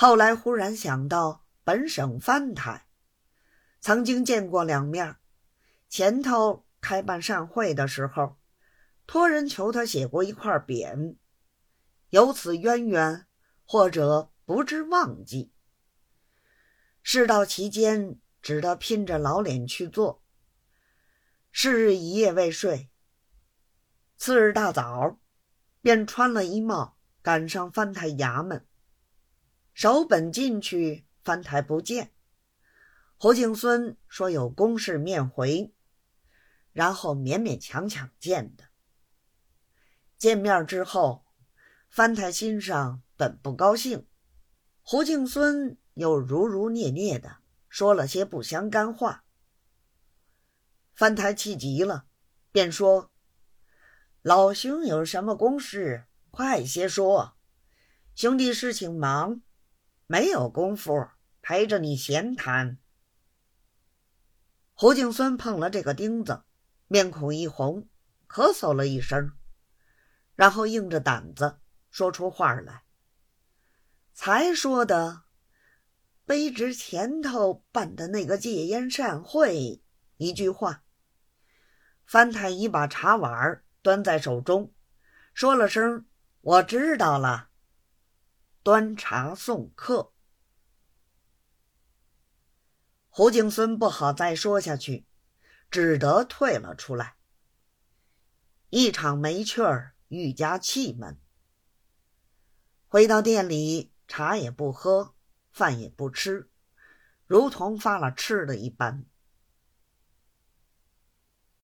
后来忽然想到本省藩台，曾经见过两面。前头开办善会的时候，托人求他写过一块匾，有此渊源，或者不知忘记。事到其间，只得拼着老脸去做。是日一夜未睡，次日大早，便穿了衣帽，赶上藩台衙门。守本进去，翻台不见。胡敬孙说有公事面回，然后勉勉强强见的。见面之后，翻台心上本不高兴，胡敬孙又如如念念的说了些不相干话。翻台气急了，便说：“老兄有什么公事，快些说，兄弟事情忙。”没有功夫陪着你闲谈。胡敬孙碰了这个钉子，面孔一红，咳嗽了一声，然后硬着胆子说出话来。才说的卑职前头办的那个戒烟善会，一句话。翻太医把茶碗端在手中，说了声“我知道了”。端茶送客，胡敬孙不好再说下去，只得退了出来。一场没趣儿，愈加气闷。回到店里，茶也不喝，饭也不吃，如同发了痴的一般。